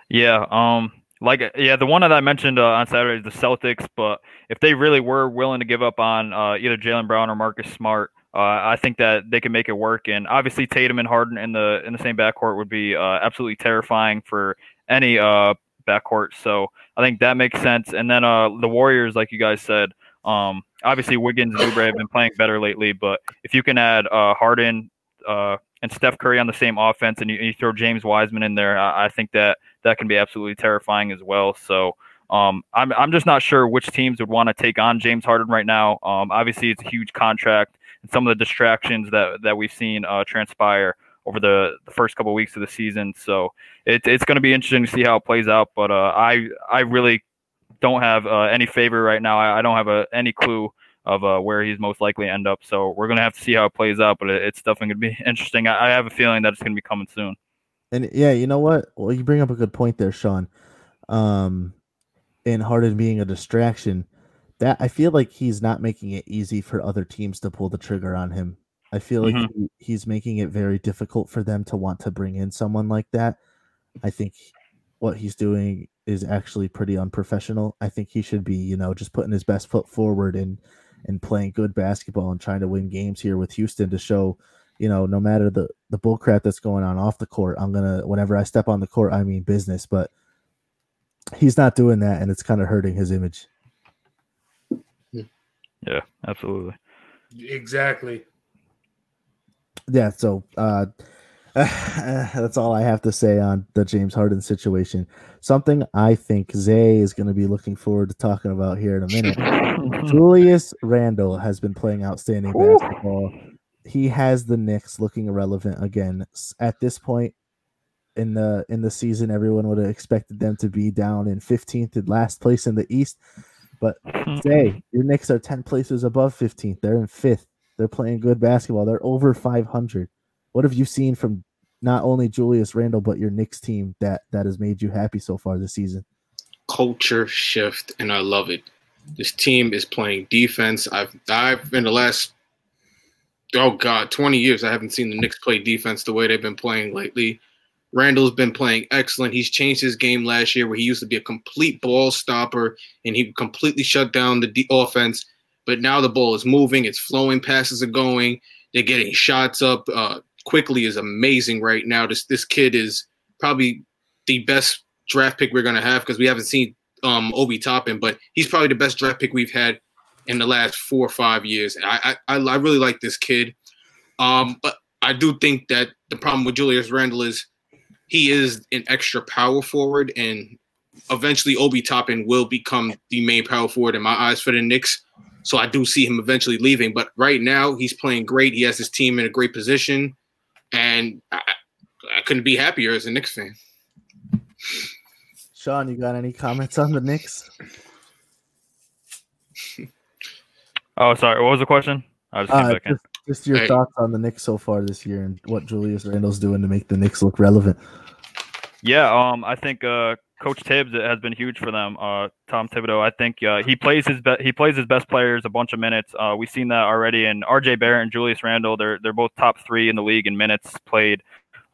Yeah, um, like yeah, the one that I mentioned uh, on Saturday is the Celtics. But if they really were willing to give up on uh, either Jaylen Brown or Marcus Smart, uh, I think that they can make it work. And obviously Tatum and Harden in the in the same backcourt would be uh, absolutely terrifying for any uh, backcourt. So I think that makes sense. And then uh, the Warriors, like you guys said, um, obviously Wiggins and Oubre have been playing better lately. But if you can add uh, Harden uh, and Steph Curry on the same offense, and you, you throw James Wiseman in there, I, I, think that that can be absolutely terrifying as well. So. Um, I'm I'm just not sure which teams would want to take on James Harden right now. Um, obviously, it's a huge contract, and some of the distractions that that we've seen uh, transpire over the, the first couple of weeks of the season. So it, it's going to be interesting to see how it plays out. But uh, I I really don't have uh, any favor right now. I, I don't have a, any clue of uh, where he's most likely to end up. So we're gonna have to see how it plays out. But it, it's definitely gonna be <laughs> interesting. I, I have a feeling that it's gonna be coming soon. And yeah, you know what? Well, you bring up a good point there, Sean. Um, and Harden being a distraction, that I feel like he's not making it easy for other teams to pull the trigger on him. I feel like mm-hmm. he, he's making it very difficult for them to want to bring in someone like that. I think what he's doing is actually pretty unprofessional. I think he should be, you know, just putting his best foot forward and and playing good basketball and trying to win games here with Houston to show, you know, no matter the the bullcrap that's going on off the court, I'm gonna whenever I step on the court, I mean business. But he's not doing that, and it's kind of hurting his image. Yeah, absolutely. Exactly. Yeah. So uh, <sighs> that's all I have to say on the James Harden situation. Something I think Zay is going to be looking forward to talking about here in a minute. <laughs> Julius Randle has been playing outstanding basketball. He has the Knicks looking irrelevant again. At this point in the in the season, everyone would have expected them to be down in 15th and last place in the East. But <laughs> Zay, your Knicks are 10 places above 15th. They're in fifth. They're playing good basketball. They're over 500. What have you seen from not only Julius Randle but your Knicks team that that has made you happy so far this season? Culture shift, and I love it. This team is playing defense. I've I've in the last oh god, 20 years I haven't seen the Knicks play defense the way they've been playing lately. Randle's been playing excellent. He's changed his game last year where he used to be a complete ball stopper and he completely shut down the de- offense. But now the ball is moving, it's flowing, passes are going, they're getting shots up. Uh, Quickley is amazing right now. This this kid is probably the best draft pick we're gonna have because we haven't seen um Obi Toppin, but he's probably the best draft pick we've had in the last four or five years. I I, I really like this kid. Um, but I do think that the problem with Julius Randle is he is an extra power forward, and eventually Obi Toppin will become the main power forward in my eyes for the Knicks. So I do see him eventually leaving. But right now, he's playing great. He has his team in a great position and I, I couldn't be happier as a Knicks fan. Sean, you got any comments on the Knicks? oh, sorry. What was the question? I just came uh, back just, in. Just your hey. thoughts on the Knicks so far this year and what Julius Randle's doing to make the Knicks look relevant. Yeah, um, I think uh, Coach Thibs has been huge for them. Uh, Tom Thibodeau, I think uh, he plays his be- he plays his best players a bunch of minutes. Uh, we've seen that already. And R.J. Barrett and Julius Randle, they're they're both top three in the league in minutes played.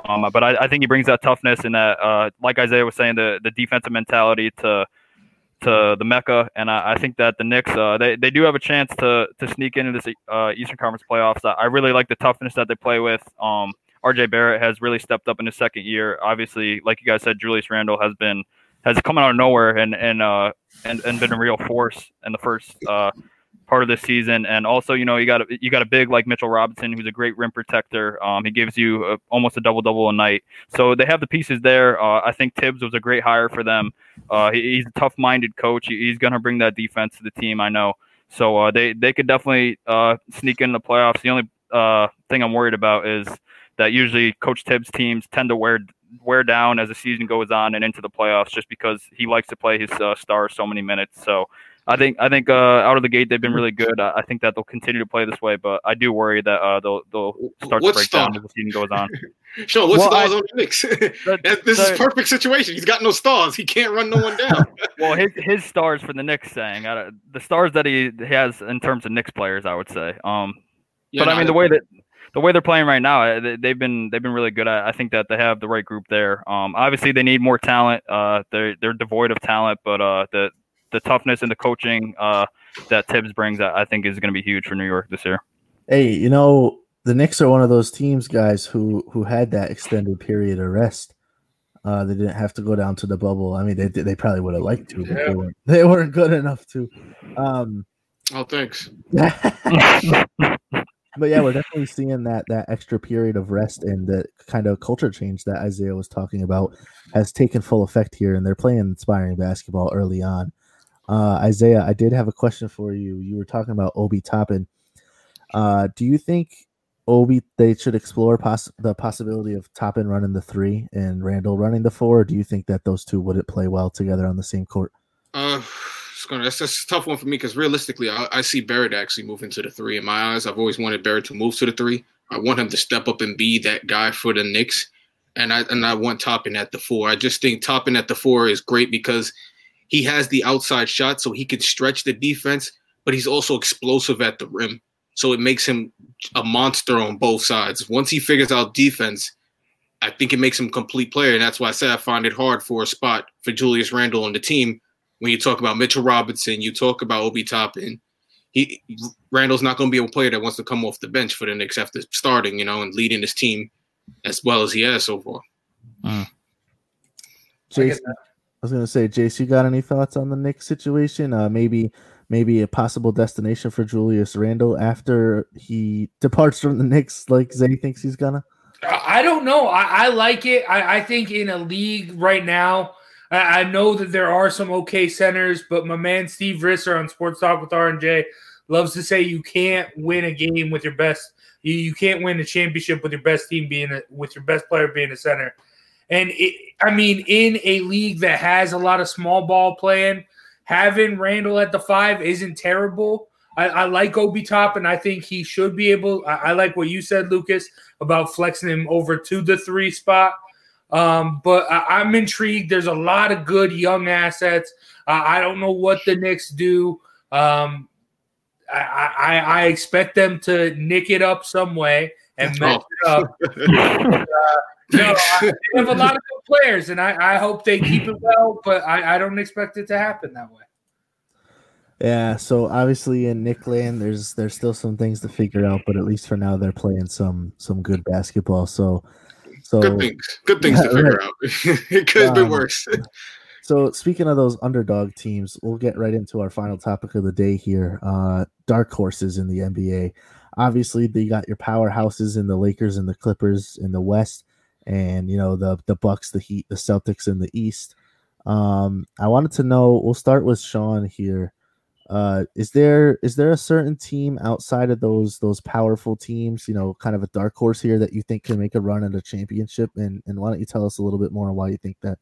Um, but I, I, think he brings that toughness and that, uh, like Isaiah was saying, the the defensive mentality to to the Mecca. And I, I think that the Knicks uh, they they do have a chance to to sneak into this uh, Eastern Conference playoffs. I, I really like the toughness that they play with. Um, RJ Barrett has really stepped up in his second year. Obviously, like you guys said, Julius Randle has been has come out of nowhere and and uh and, and been a real force in the first uh part of this season. And also, you know, you got a, you got a big like Mitchell Robinson, who's a great rim protector. Um, he gives you a, almost a double double a night. So they have the pieces there. Uh, I think Thibs was a great hire for them. Uh, he, he's a tough minded coach. He, he's gonna bring that defense to the team. I know. So uh, they they could definitely uh, sneak in the playoffs. The only uh, thing I'm worried about is that usually Coach Thibs teams tend to wear wear down as the season goes on and into the playoffs, just because he likes to play his uh, stars so many minutes. So I think I think uh, out of the gate they've been really good. I think that they'll continue to play this way, but I do worry that uh, they'll they'll start to break star? down as the season goes on. <laughs> Sean, what well, stars I, on the Knicks? <laughs> this the, is perfect situation. He's got no stars. He can't run no one down. <laughs> well, his his stars for the Knicks, saying uh, the stars that he has in terms of Knicks players, I would say. Um, yeah, but no, I mean the way that the way they're playing right now, they've been they've been really good. I, I think that they have the right group there. Um, obviously, they need more talent. Uh, they're they're devoid of talent, but uh, the the toughness and the coaching uh, that Thibs brings, I think, is going to be huge for New York this year. Hey, you know the Knicks are one of those teams, guys, who who had that extended period of rest. Uh, they didn't have to go down to the bubble. I mean, they they probably would have liked to, but yeah. they, weren't, they weren't good enough to. Um, oh, thanks. <laughs> but yeah, we're definitely seeing that that extra period of rest and the kind of culture change that Isaiah was talking about has taken full effect here, and they're playing inspiring basketball early on. Uh, Isaiah, I did have a question for you. You were talking about Obi Toppin. Uh, do you think Obi they should explore poss- the possibility of Toppin running the three and Randle running the four? do you think that those two wouldn't play well together on the same court? Uh, gonna that's, that's a tough one for me because realistically, I, I, see Barrett actually moving to the three. In my eyes, I've always wanted Barrett to move to the three. I want him to step up and be that guy for the Knicks, and I and I want Toppin at the four. I just think Toppin at the four is great because he has the outside shot, so he can stretch the defense, but he's also explosive at the rim. So it makes him a monster on both sides. Once he figures out defense, I think it makes him a complete player, and that's why I said I find it hard for a spot for Julius Randle on the team when you talk about Mitchell Robinson, you talk about Obi Toppin. He Randle's not going to be a player that wants to come off the bench for the Knicks after starting, you know, and leading this team as well as he has so far. Mm. Jason, I was to say, Jace, you got any thoughts on the Knicks situation? Uh, maybe, maybe a possible destination for Julius Randle after he departs from the Knicks, like Zay thinks he's gonna. I don't know. I, I like it. I, I think in a league right now I, I know that there are some okay centers, but my man Steve Risser on Sports Talk with R and J loves to say you can't win a game with your best. You, you can't win a championship with your best team being a, with your best player being a center. And it, I mean, in a league that has a lot of small ball playing, having Randle at the five isn't terrible. I, I like Obi Top, and I think he should be able. I, I, like what you said, Lucas, about flexing him over to the three spot. Um, but I, am intrigued. There's a lot of good young assets. Uh, I don't know what the Knicks do. Um, I, I, I, expect them to nick it up some way and mess oh. it up. <laughs> uh, no, they <laughs> have a lot of good players, and I, I hope they keep it well, but I, I don't expect it to happen that way. Yeah, so obviously in Nickland, there's there's still some things to figure out, but at least for now they're playing some some good basketball. So so good things, good things to <laughs> figure right. out. <laughs> it could have um, been worse. so speaking of those underdog teams, we'll get right into our final topic of the day here. Uh, dark horses in the NBA. Obviously, they got your powerhouses in the Lakers and the Clippers in the West, and you know the the Bucks, the Heat, the Celtics in the East. Um, I wanted to know. We'll start with Sean here. Uh, is there is there a certain team outside of those those powerful teams, you know, kind of a dark horse here that you think can make a run at a championship? And and why don't you tell us a little bit more on why you think that?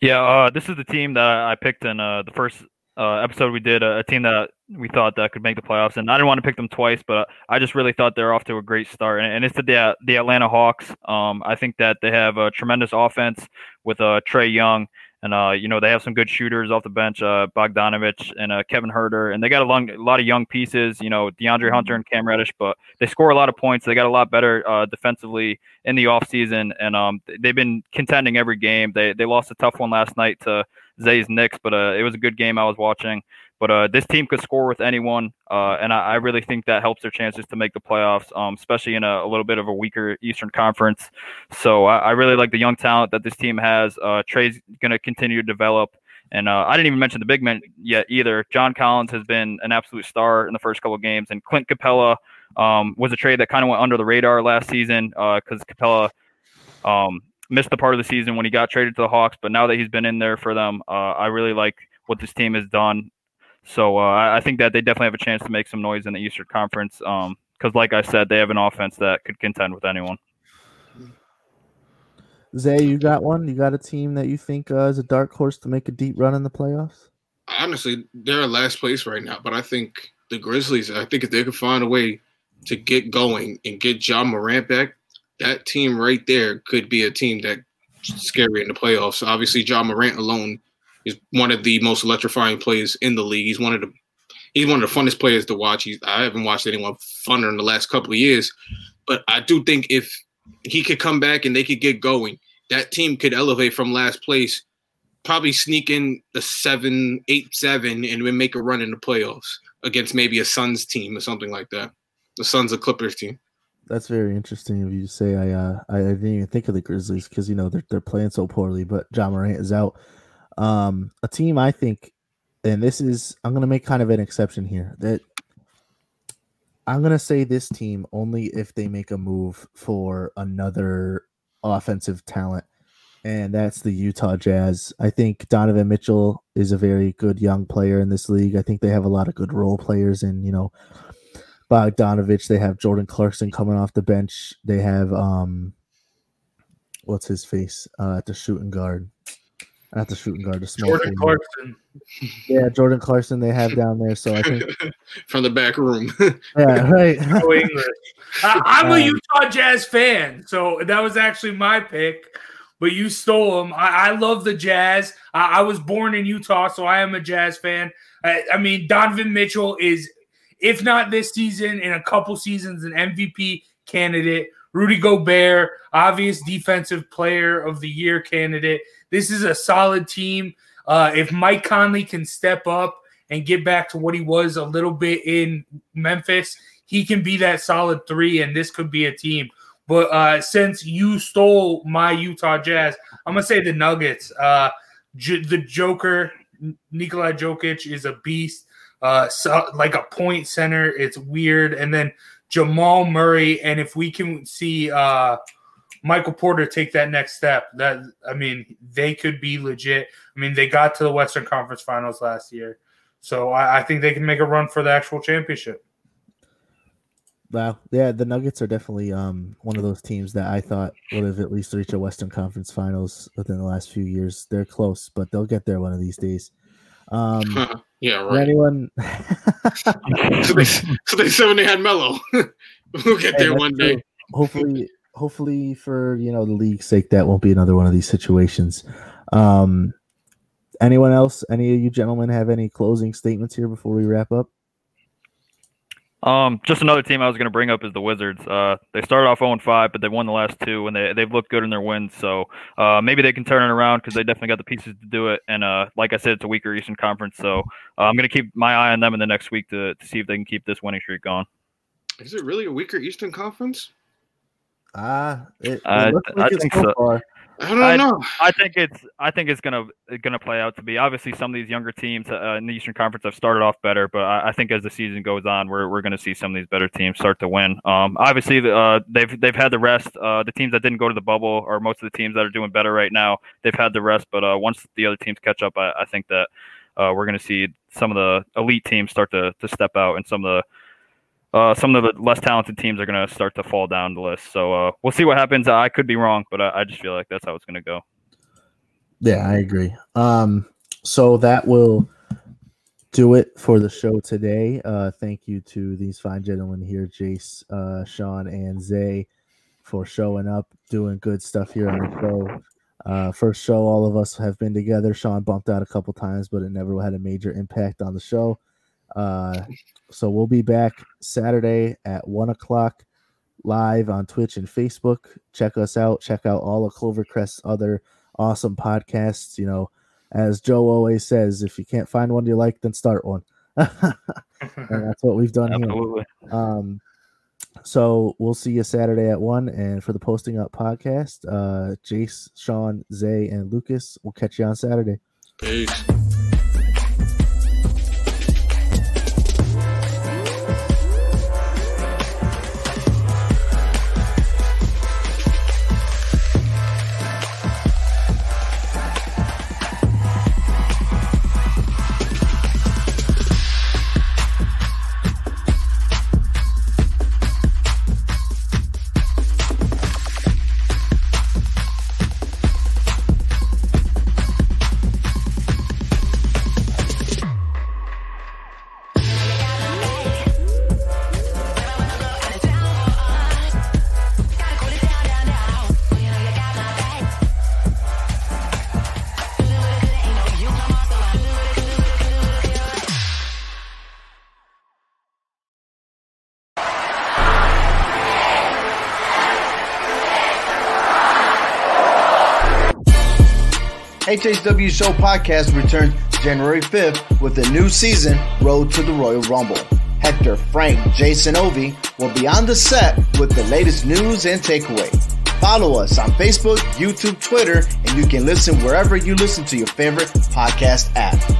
Yeah, uh, this is the team that I picked in uh, the first uh, episode we did. A, team that we thought that could make the playoffs, and I didn't want to pick them twice, but I just really thought they're off to a great start. And, and it's the the Atlanta Hawks. Um, I think that they have a tremendous offense with uh, Trae Young and uh, you know they have some good shooters off the bench, uh, Bogdanovich and uh, Kevin Huerter, and they got a, long, a lot of young pieces. You know DeAndre Hunter and Cam Reddish, but they score a lot of points. They got a lot better uh, defensively in the offseason, and um, they've been contending every game. They they lost a tough one last night to Zay's Knicks, but uh, it was a good game I was watching. But uh, this team could score with anyone, uh, and I, I, really think that helps their chances to make the playoffs, um, especially in a, a, little bit of a weaker Eastern Conference. So I, I, really like the young talent that this team has. Uh, Trae's going to continue to develop. And uh, I didn't even mention the big men yet either. John Collins has been an absolute star in the first couple of games, and Clint Capela um, was a trade that kind of went under the radar last season because uh, Capela um, missed the part of the season when he got traded to the Hawks. But now that he's been in there for them, uh, I really like what this team has done. So uh, I think that they definitely have a chance to make some noise in the Eastern Conference. Because, um, like I said, they have an offense that could contend with anyone. Zay, you got one? You got a team that you think uh, is a dark horse to make a deep run in the playoffs? Honestly, they're in last place right now, but I think the Grizzlies. I think if they could find a way to get going and get John Morant back, that team right there could be a team that scary in the playoffs. Obviously, John Morant alone is one of the most electrifying players in the league. He's one of the he's one of the funnest players to watch. He's, I haven't watched anyone funner in the last couple of years, but I do think if he could come back and they could get going, that team could elevate from last place, probably sneak in the seven, eight, seven, and then make a run in the playoffs against maybe a Suns team or something like that. The Suns or Clippers team. That's very interesting of you to say. I uh, I didn't even think of the Grizzlies because you know they're they're playing so poorly, but John Morant is out. Um, a team I think, and this is I'm gonna make kind of an exception here. That I'm gonna say this team only if they make a move for another offensive talent, and that's the Utah Jazz. I think Donovan Mitchell is a very good young player in this league. I think they have a lot of good role players, and you know Bogdanovich. They have Jordan Clarkson coming off the bench. They have um, what's his face uh, at the shooting guard. Not the shooting guard, the small Jordan Clarkson. Yeah, Jordan Clarkson. They have down there. So I think <laughs> from the back room. <laughs> yeah, right. <laughs> No English. I, I'm a Utah Jazz fan, so that was actually my pick. But you stole him. I, I love the Jazz. I, I, was born in Utah, so I am a Jazz fan. I, I mean, Donovan Mitchell is if not this season, in a couple seasons, an MVP candidate. Rudy Gobert, obvious defensive player of the year candidate. This is a solid team. Uh, if Mike Conley can step up and get back to what he was a little bit in Memphis, he can be that solid three, and this could be a team. But uh, since you stole my Utah Jazz, I'm gonna say the Nuggets. Uh, J- the Joker, Nikola Jokic, is a beast uh, so, like a point center. It's weird. And then Jamal Murray, and if we can see uh, Michael Porter take that next step, that I mean, they could be legit. I mean, they got to the Western Conference Finals last year, so I, I think they can make a run for the actual championship. Wow, yeah, the Nuggets are definitely um, one of those teams that I thought would have at least reached a Western Conference Finals within the last few years. They're close, but they'll get there one of these days. Um, <laughs> yeah, right. Anyone? <laughs> so, they, so they said when they had Melo, <laughs> we'll get there one day. True. Hopefully, hopefully for you know the league's sake, that won't be another one of these situations. Um, anyone else? Any of you gentlemen have any closing statements here before we wrap up? Um, just another team I was going to bring up is the Wizards. Uh, they started off 0 5, but they won the last two, and they they've looked good in their wins. So uh, maybe they can turn it around because they definitely got the pieces to do it. And uh, like I said, it's a weaker Eastern Conference, so uh, I'm going to keep my eye on them in the next week to, to see if they can keep this winning streak going. Is it really a weaker Eastern Conference? Ah, uh, I, I think so. Far. I don't I, know. I think it's I think it's gonna gonna play out to be obviously some of these younger teams uh, in the Eastern Conference have started off better, but I, I, think as the season goes on, we're, we're gonna see some of these better teams start to win. Um, obviously uh, they've they've had the rest. Uh, the teams that didn't go to the bubble, or most of the teams that are doing better right now, they've had the rest. But uh, once the other teams catch up, I, I think that uh, we're gonna see some of the elite teams start to to step out, and some of the uh, some of the less talented teams are going to start to fall down the list. So uh, we'll see what happens. I could be wrong, but I, I just feel like that's how it's going to go. Yeah, I agree. Um, so that will do it for the show today. Uh, thank you to these fine gentlemen here, Jace, uh, Sean, and Zay, for showing up, doing good stuff here on the show. Uh, first show, all of us have been together. Sean bumped out a couple times, but it never had a major impact on the show. Uh, so we'll be back Saturday at one o'clock live on Twitch and Facebook. Check us out. Check out all of Clovercrest's other awesome podcasts. You know, as Joe always says, if you can't find one you like, then start one. <laughs> and that's what we've done Absolutely. here. Um, so we'll see you Saturday at one. And for the Posting Up podcast, uh, Jace, Sean, Zay, and Lucas, we'll catch you on Saturday. Peace. HHW Show podcast returns January 5th with a new season, Road to the Royal Rumble. Hector, Frank, Jason Ovi will be on the set with the latest news and takeaway. Follow us on Facebook, YouTube, Twitter, and you can listen wherever you listen to your favorite podcast app.